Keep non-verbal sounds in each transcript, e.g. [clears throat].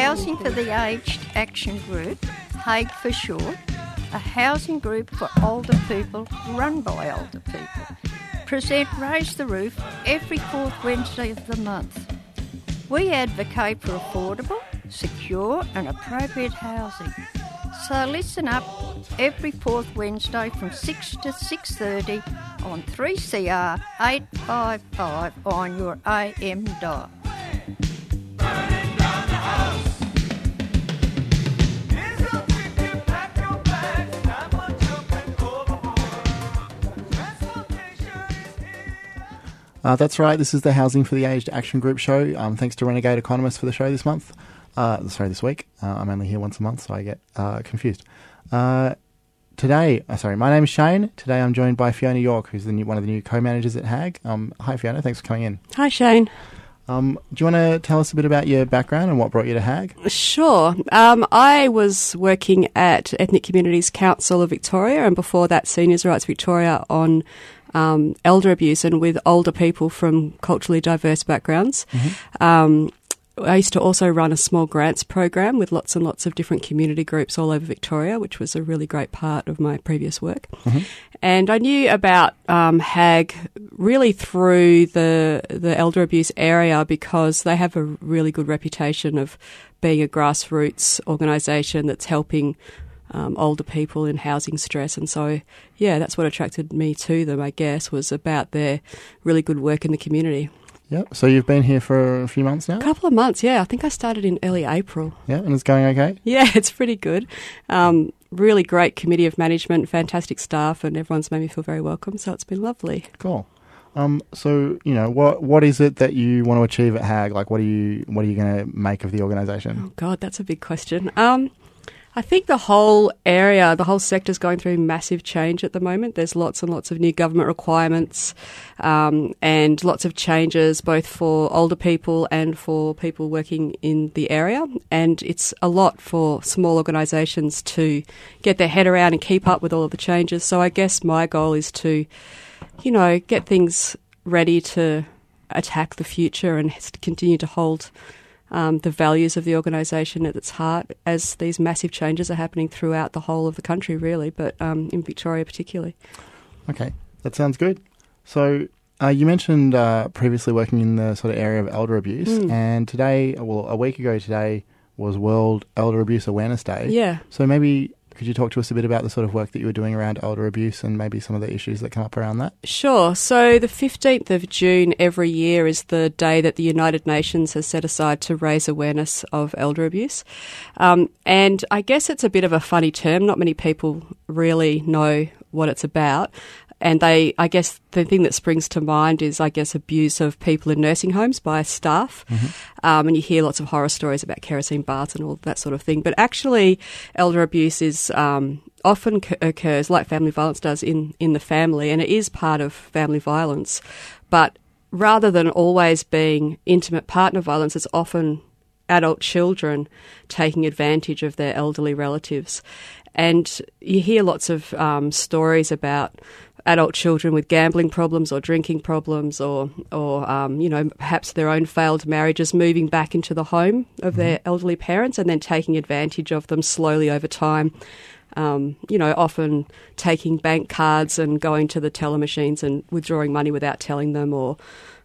Housing for the Aged Action Group, HAG for short, a housing group for older people run by older people, present Raise the Roof every fourth Wednesday of the month. We advocate for affordable, secure and appropriate housing. So listen up every fourth Wednesday from 6 to 6.30 on 3CR 855 on your AM dial. Uh, that's right. This is the Housing for the Aged Action Group show. Um, thanks to Renegade Economist for the show this month. Uh, sorry, this week. Uh, I'm only here once a month, so I get uh, confused. Uh, today, uh, sorry, my name is Shane. Today I'm joined by Fiona York, who's the new, one of the new co-managers at HAG. Um, hi, Fiona. Thanks for coming in. Hi, Shane. Um, do you want to tell us a bit about your background and what brought you to HAG? Sure. Um, I was working at Ethnic Communities Council of Victoria, and before that, Seniors Rights Victoria on um, elder abuse and with older people from culturally diverse backgrounds. Mm-hmm. Um, I used to also run a small grants program with lots and lots of different community groups all over Victoria, which was a really great part of my previous work. Mm-hmm. And I knew about um, HAG really through the the elder abuse area because they have a really good reputation of being a grassroots organisation that's helping um, older people in housing stress. And so, yeah, that's what attracted me to them, I guess, was about their really good work in the community. Yep. So you've been here for a few months now? A couple of months, yeah. I think I started in early April. Yeah, and it's going okay? Yeah, [laughs] it's pretty good. Um, really great committee of management, fantastic staff, and everyone's made me feel very welcome. So it's been lovely. Cool. Um, so you know what what is it that you want to achieve at HAG? Like, what are you what are you going to make of the organisation? Oh God, that's a big question. Um, I think the whole area, the whole sector is going through massive change at the moment. There's lots and lots of new government requirements um, and lots of changes both for older people and for people working in the area. And it's a lot for small organisations to get their head around and keep up with all of the changes. So I guess my goal is to, you know, get things ready to attack the future and continue to hold um, the values of the organisation at its heart as these massive changes are happening throughout the whole of the country, really, but um, in Victoria particularly. Okay, that sounds good. So uh, you mentioned uh, previously working in the sort of area of elder abuse, mm. and today, well, a week ago today was World Elder Abuse Awareness Day. Yeah. So maybe could you talk to us a bit about the sort of work that you were doing around elder abuse and maybe some of the issues that come up around that? Sure. So, the 15th of June every year is the day that the United Nations has set aside to raise awareness of elder abuse. Um, and I guess it's a bit of a funny term. Not many people really know what it's about and they, I guess, the thing that springs to mind is, I guess, abuse of people in nursing homes by staff, mm-hmm. um, and you hear lots of horror stories about kerosene baths and all that sort of thing. But actually, elder abuse is um, often c- occurs, like family violence does, in in the family, and it is part of family violence. But rather than always being intimate partner violence, it's often adult children taking advantage of their elderly relatives. And you hear lots of um, stories about adult children with gambling problems or drinking problems or, or um, you know, perhaps their own failed marriages moving back into the home of their mm-hmm. elderly parents and then taking advantage of them slowly over time. Um, you know, often taking bank cards and going to the teller machines and withdrawing money without telling them or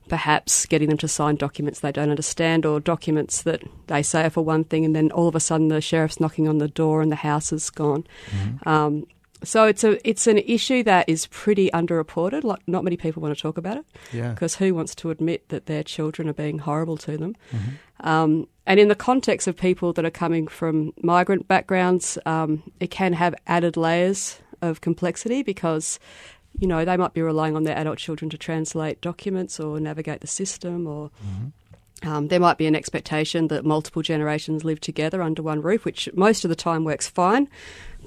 perhaps getting them to sign documents they don't understand or documents that they say are for one thing and then all of a sudden the sheriff's knocking on the door and the house is gone. Mm-hmm. Um, so it's a it's an issue that is pretty underreported. Like not many people want to talk about it. Yeah. Because who wants to admit that their children are being horrible to them? Mm-hmm. Um, and in the context of people that are coming from migrant backgrounds, um, it can have added layers of complexity because you know they might be relying on their adult children to translate documents or navigate the system or. Mm-hmm Um, there might be an expectation that multiple generations live together under one roof, which most of the time works fine.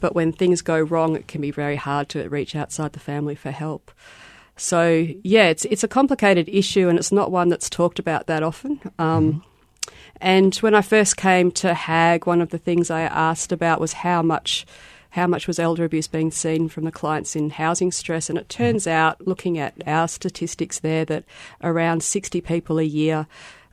But when things go wrong, it can be very hard to reach outside the family for help. So yeah, it's it's a complicated issue, and it's not one that's talked about that often. Um, mm-hmm. And when I first came to HAG, one of the things I asked about was how much how much was elder abuse being seen from the clients in housing stress. And it turns mm-hmm. out, looking at our statistics there, that around 60 people a year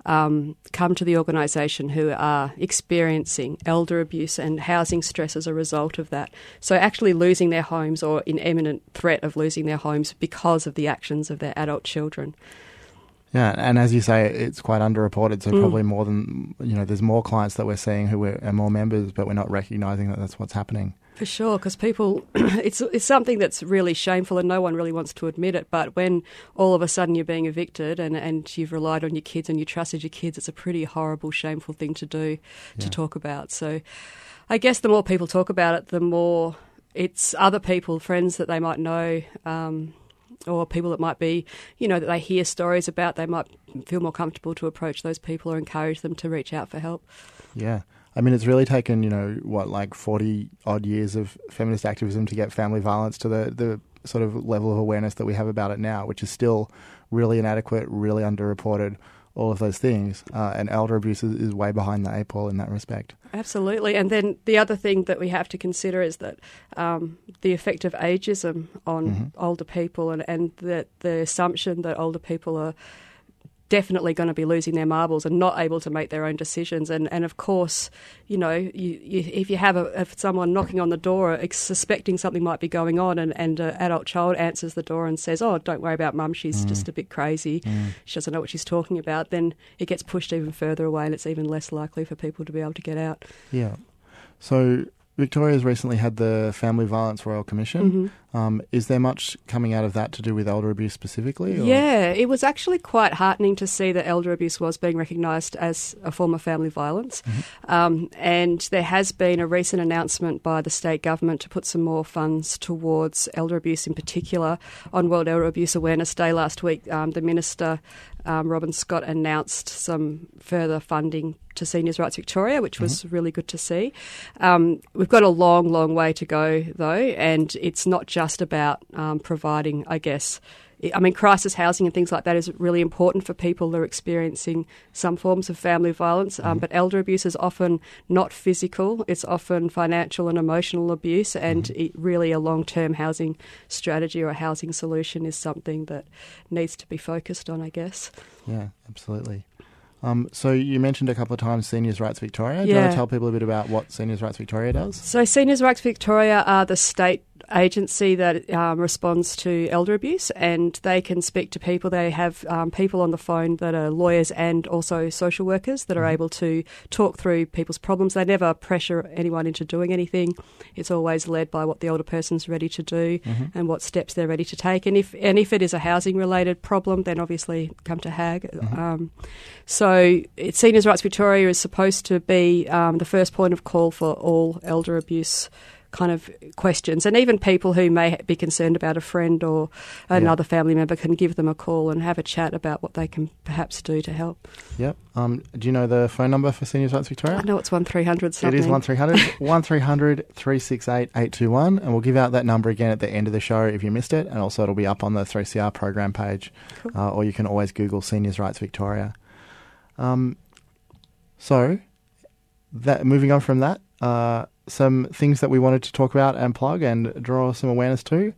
um, come to the organisation who are experiencing elder abuse and housing stress as a result of that. So, actually losing their homes or in imminent threat of losing their homes because of the actions of their adult children. Yeah, and as you say, it's quite underreported. So mm. probably more than you know, there's more clients that we're seeing who are more members, but we're not recognising that that's what's happening. For sure, because people, [clears throat] it's it's something that's really shameful, and no one really wants to admit it. But when all of a sudden you're being evicted, and, and you've relied on your kids and you trusted your kids, it's a pretty horrible, shameful thing to do yeah. to talk about. So, I guess the more people talk about it, the more it's other people, friends that they might know. Um, or people that might be, you know, that they hear stories about, they might feel more comfortable to approach those people or encourage them to reach out for help. Yeah. I mean, it's really taken, you know, what, like 40 odd years of feminist activism to get family violence to the, the sort of level of awareness that we have about it now, which is still really inadequate, really underreported, all of those things. Uh, and elder abuse is, is, way behind the eight ball in that respect. Absolutely. And then the other thing that we have to consider is that um, the effect of ageism on mm-hmm. older people and, and the, the assumption that older people are definitely going to be losing their marbles and not able to make their own decisions. And, and of course, you know, you, you, if you have a, if someone knocking on the door suspecting something might be going on and, and an adult child answers the door and says, oh, don't worry about mum, she's mm. just a bit crazy, mm. she doesn't know what she's talking about, then it gets pushed even further away and it's even less likely for people to be able to get out. Yeah. So Victoria's recently had the Family Violence Royal Commission. Mm-hmm. Um, is there much coming out of that to do with elder abuse specifically? Or? Yeah, it was actually quite heartening to see that elder abuse was being recognised as a form of family violence. Mm-hmm. Um, and there has been a recent announcement by the state government to put some more funds towards elder abuse in particular. On World Elder Abuse Awareness Day last week, um, the Minister um, Robin Scott announced some further funding to Seniors Rights Victoria, which was mm-hmm. really good to see. Um, we've got a long, long way to go, though, and it's not just about um, providing, I guess, I mean, crisis housing and things like that is really important for people who are experiencing some forms of family violence. Um, mm-hmm. But elder abuse is often not physical, it's often financial and emotional abuse. And mm-hmm. really, a long term housing strategy or a housing solution is something that needs to be focused on, I guess. Yeah, absolutely. Um, so you mentioned a couple of times Seniors Rights Victoria. Do yeah. you want to tell people a bit about what Seniors Rights Victoria does? So Seniors Rights Victoria are the state agency that um, responds to elder abuse, and they can speak to people. They have um, people on the phone that are lawyers and also social workers that are mm-hmm. able to talk through people's problems. They never pressure anyone into doing anything. It's always led by what the older person's ready to do mm-hmm. and what steps they're ready to take. And if and if it is a housing related problem, then obviously come to HAG. Mm-hmm. Um, so Seniors Rights Victoria is supposed to be um, the first point of call for all elder abuse kind of questions. And even people who may be concerned about a friend or another family member can give them a call and have a chat about what they can perhaps do to help. Yep. Um, do you know the phone number for Seniors Rights Victoria? I know it's 1300 something. It is 1300 [laughs] 1300 368 821. And we'll give out that number again at the end of the show if you missed it. And also it'll be up on the 3CR program page. Cool. Uh, or you can always Google Seniors Rights Victoria. Um, so, that moving on from that, uh, some things that we wanted to talk about and plug and draw some awareness to.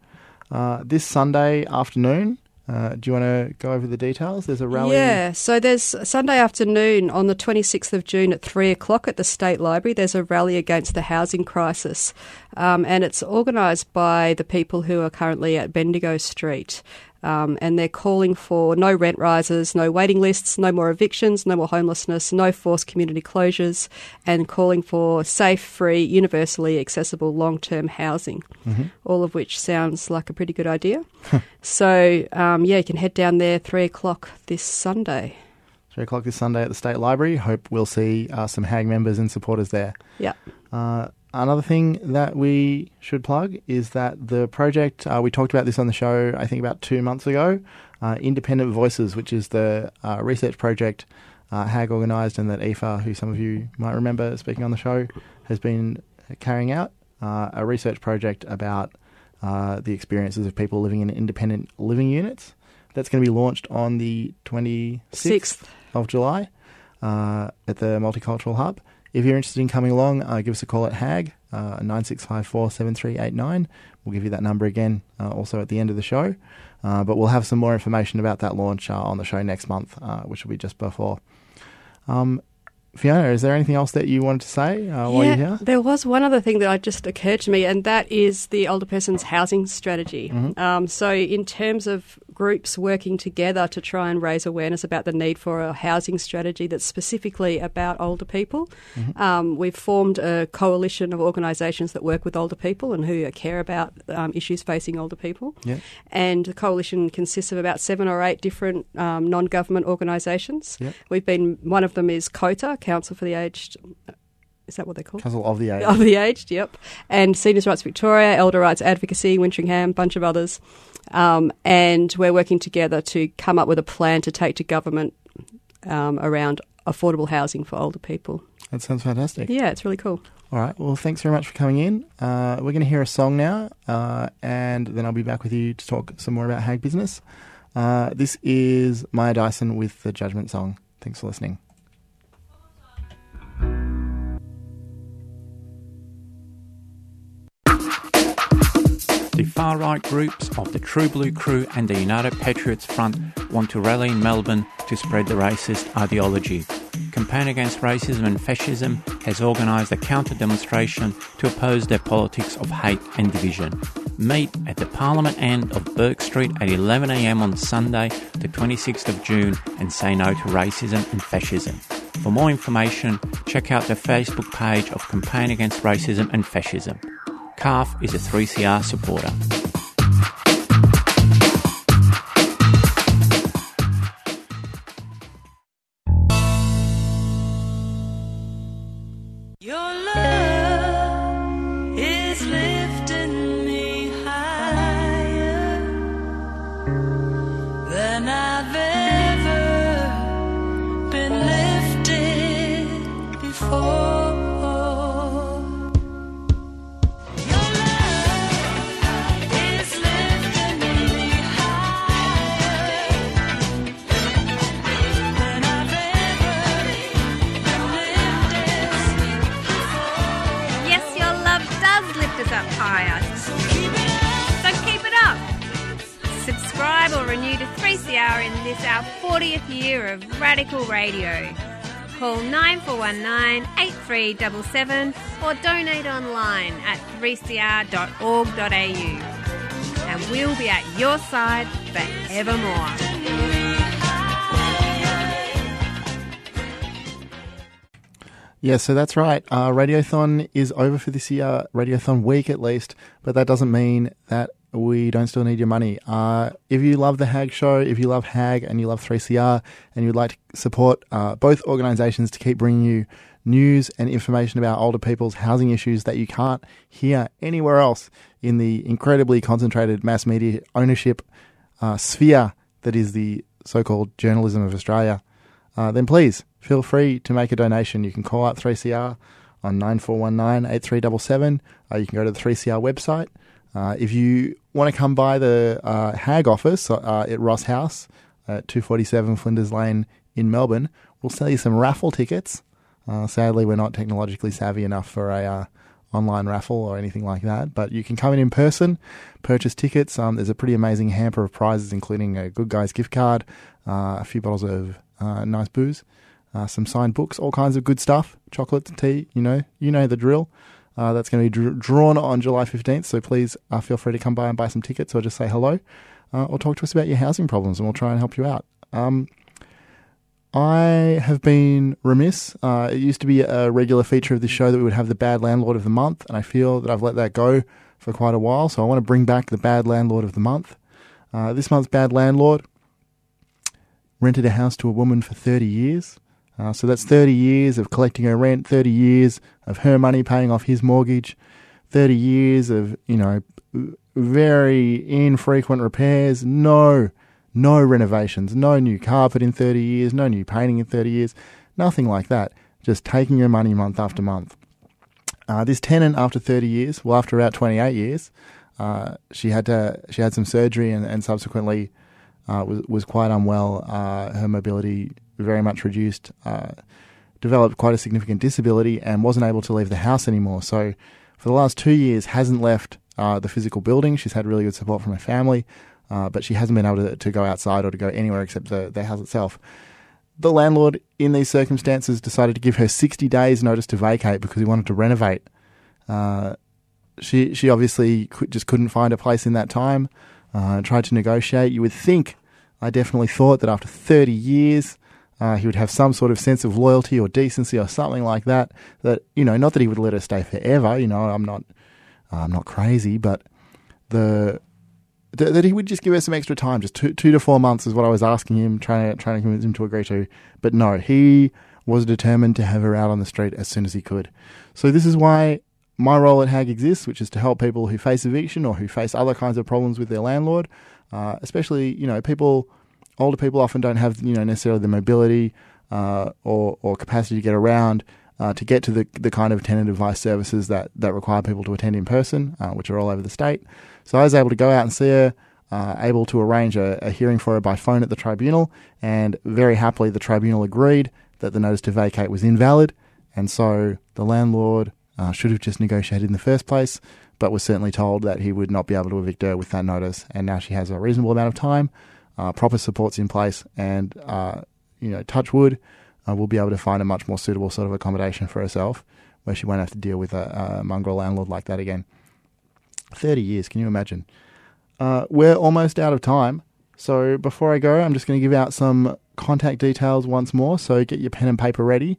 Uh, this Sunday afternoon, uh, do you want to go over the details? There's a rally. Yeah, so there's Sunday afternoon on the 26th of June at 3 o'clock at the State Library. There's a rally against the housing crisis, um, and it's organised by the people who are currently at Bendigo Street. Um, and they're calling for no rent rises, no waiting lists, no more evictions, no more homelessness, no forced community closures, and calling for safe, free, universally accessible long term housing, mm-hmm. all of which sounds like a pretty good idea. so, um, yeah, you can head down there three o'clock this Sunday. Three o'clock this Sunday at the State Library. Hope we'll see uh, some HAG members and supporters there. Yeah. Uh, Another thing that we should plug is that the project, uh, we talked about this on the show, I think about two months ago, uh, Independent Voices, which is the uh, research project uh, HAG organised and that EFA, who some of you might remember speaking on the show, has been carrying out uh, a research project about uh, the experiences of people living in independent living units. That's going to be launched on the 26th Sixth. of July uh, at the Multicultural Hub. If you're interested in coming along, uh, give us a call at HAG, uh, 9654 7389. We'll give you that number again uh, also at the end of the show. Uh, but we'll have some more information about that launch uh, on the show next month, uh, which will be just before. Um, Fiona, is there anything else that you wanted to say uh, while you're here? There was one other thing that just occurred to me, and that is the older person's housing strategy. Mm-hmm. Um, so, in terms of groups working together to try and raise awareness about the need for a housing strategy that's specifically about older people, Mm-hmm. um, we've formed a coalition of organisations that work with older people and who care about um, issues facing older people. Yeah. And the coalition consists of about seven or eight different um, non-government organisations. Yep. We've been one of them is COTA, Council for the Aged. Is that what they're called? Council of the Age. Of the aged, yep. And Seniors Rights Victoria, Elder Rights Advocacy, Wintringham, bunch of others. Um, and we're working together to come up with a plan to take to government um, around affordable housing for older people. That sounds fantastic. Yeah, it's really cool. All right. Well, thanks very much for coming in. Uh, we're going to hear a song now, uh, and then I'll be back with you to talk some more about Hag Business. Uh, this is Maya Dyson with the Judgment Song. Thanks for listening. The far right groups of the True Blue Crew and the United Patriots Front want to rally in Melbourne to spread the racist ideology. Campaign Against Racism and Fascism has organised a counter demonstration to oppose their politics of hate and division. Meet at the Parliament end of Bourke Street at 11am on Sunday, the 26th of June, and say no to racism and fascism. For more information, check out the Facebook page of Campaign Against Racism and Fascism. CARF is a 3CR supporter. Subscribe or renew to 3CR in this our 40th year of radical radio. Call 9419 8377 or donate online at 3cr.org.au. And we'll be at your side forevermore. Yeah, so that's right. Uh, Radiothon is over for this year, Radiothon week at least, but that doesn't mean that we don't still need your money. Uh, if you love the HAG show, if you love HAG and you love 3CR and you'd like to support uh, both organisations to keep bringing you news and information about older people's housing issues that you can't hear anywhere else in the incredibly concentrated mass media ownership uh, sphere that is the so called journalism of Australia, uh, then please feel free to make a donation. You can call up 3CR on 9419 8377. Uh, you can go to the 3CR website. Uh, if you want to come by the uh, HAG office uh, at Ross House at 247 Flinders Lane in Melbourne, we'll sell you some raffle tickets. Uh, sadly, we're not technologically savvy enough for a uh, online raffle or anything like that. But you can come in in person, purchase tickets. Um, there's a pretty amazing hamper of prizes, including a Good Guys gift card, uh, a few bottles of uh, nice booze, uh, some signed books, all kinds of good stuff, chocolate, tea. You know, you know the drill. Uh, that's going to be dr- drawn on July 15th. So please uh, feel free to come by and buy some tickets or just say hello uh, or talk to us about your housing problems and we'll try and help you out. Um, I have been remiss. Uh, it used to be a regular feature of this show that we would have the bad landlord of the month, and I feel that I've let that go for quite a while. So I want to bring back the bad landlord of the month. Uh, this month's bad landlord rented a house to a woman for 30 years. Uh, so that's 30 years of collecting her rent, 30 years of her money paying off his mortgage, 30 years of, you know, very infrequent repairs, no No renovations, no new carpet in 30 years, no new painting in 30 years, nothing like that. Just taking your money month after month. Uh, this tenant, after 30 years, well, after about 28 years, uh, she had to she had some surgery and, and subsequently uh, was was quite unwell. Uh, her mobility very much reduced. Uh, developed quite a significant disability and wasn't able to leave the house anymore. So, for the last two years, hasn't left uh, the physical building. She's had really good support from her family, uh, but she hasn't been able to, to go outside or to go anywhere except the, the house itself. The landlord, in these circumstances, decided to give her 60 days' notice to vacate because he wanted to renovate. Uh, she she obviously could, just couldn't find a place in that time. Uh, tried to negotiate. You would think, I definitely thought that after 30 years, uh, he would have some sort of sense of loyalty or decency or something like that. That you know, not that he would let her stay forever. You know, I'm not, I'm not crazy, but the th- that he would just give her some extra time, just two two to four months is what I was asking him, trying to trying to convince him to agree to. But no, he was determined to have her out on the street as soon as he could. So this is why my role at HAG exists, which is to help people who face eviction or who face other kinds of problems with their landlord, uh, especially you know people older people often don't have you know necessarily the mobility uh, or or capacity to get around uh, to get to the the kind of tenant advice services that that require people to attend in person, uh, which are all over the state. So I was able to go out and see her. Uh, able to arrange a, a hearing for her by phone at the tribunal, and very happily the tribunal agreed that the notice to vacate was invalid, and so the landlord uh, should have just negotiated in the first place, but was certainly told that he would not be able to evict her with that notice, and now she has a reasonable amount of time uh, proper supports in place, and uh, you know, touch wood, uh, we'll be able to find a much more suitable sort of accommodation for herself, where she won't have to deal with a, a mongrel landlord like that again. Thirty years, can you imagine? Uh, we're almost out of time, so before I go, I'm just going to give out some contact details once more. So get your pen and paper ready.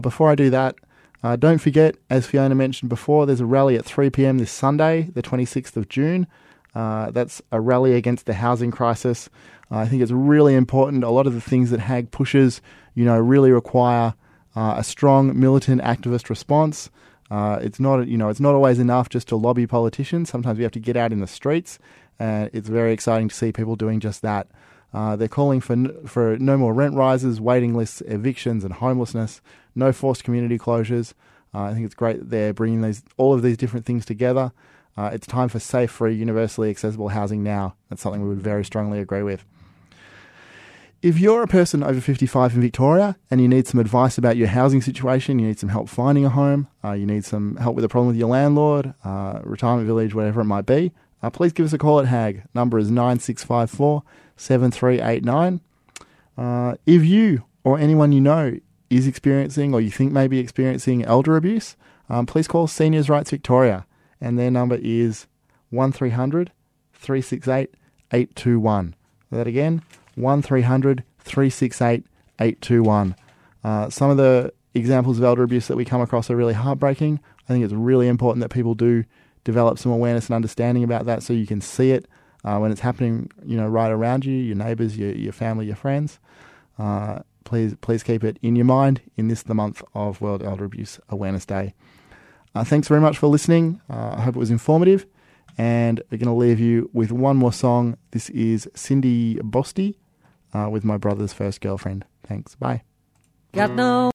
Before I do that. Uh, don't forget, as Fiona mentioned before, there's a rally at 3 pm this Sunday, the 26th of June. Uh, that's a rally against the housing crisis. Uh, I think it's really important. A lot of the things that HAG pushes, you know, really require uh, a strong militant activist response. Uh, it's not, you know, it's not always enough just to lobby politicians. Sometimes we have to get out in the streets, and it's very exciting to see people doing just that. Uh, they're calling for n- for no more rent rises, waiting lists, evictions, and homelessness. No forced community closures. I think it's great that they're bringing these all of these different things together. Uh, it's time for safe, free, universally accessible housing now. That's something we would very strongly agree with. If you're a person over 55 in Victoria and you need some advice about your housing situation, you need some help finding a home, uh, you need some help with a problem with your landlord, uh, retirement village, whatever it might be, uh, please give us a call at HAG. Number is 9654 7389. Uh, if you or anyone you know is experiencing or you think may be experiencing elder abuse, um, please call Seniors Rights Victoria and their number is 1300 368 821. That again, 1300 368 821. Uh, some of the examples of elder abuse that we come across are really heartbreaking. I think it's really important that people do develop some awareness and understanding about that so you can see it uh, when it's happening, you know, right around you, your neighbours, your, your family, your friends. Uh, please, please keep it in your mind in this the month of World Elder Abuse Awareness Day. Uh, thanks very much for listening. Uh, I hope it was informative. And we're going to leave you with one more song. This is Cindy Bosty uh, with My Brother's First Girlfriend. Thanks. Bye. Got no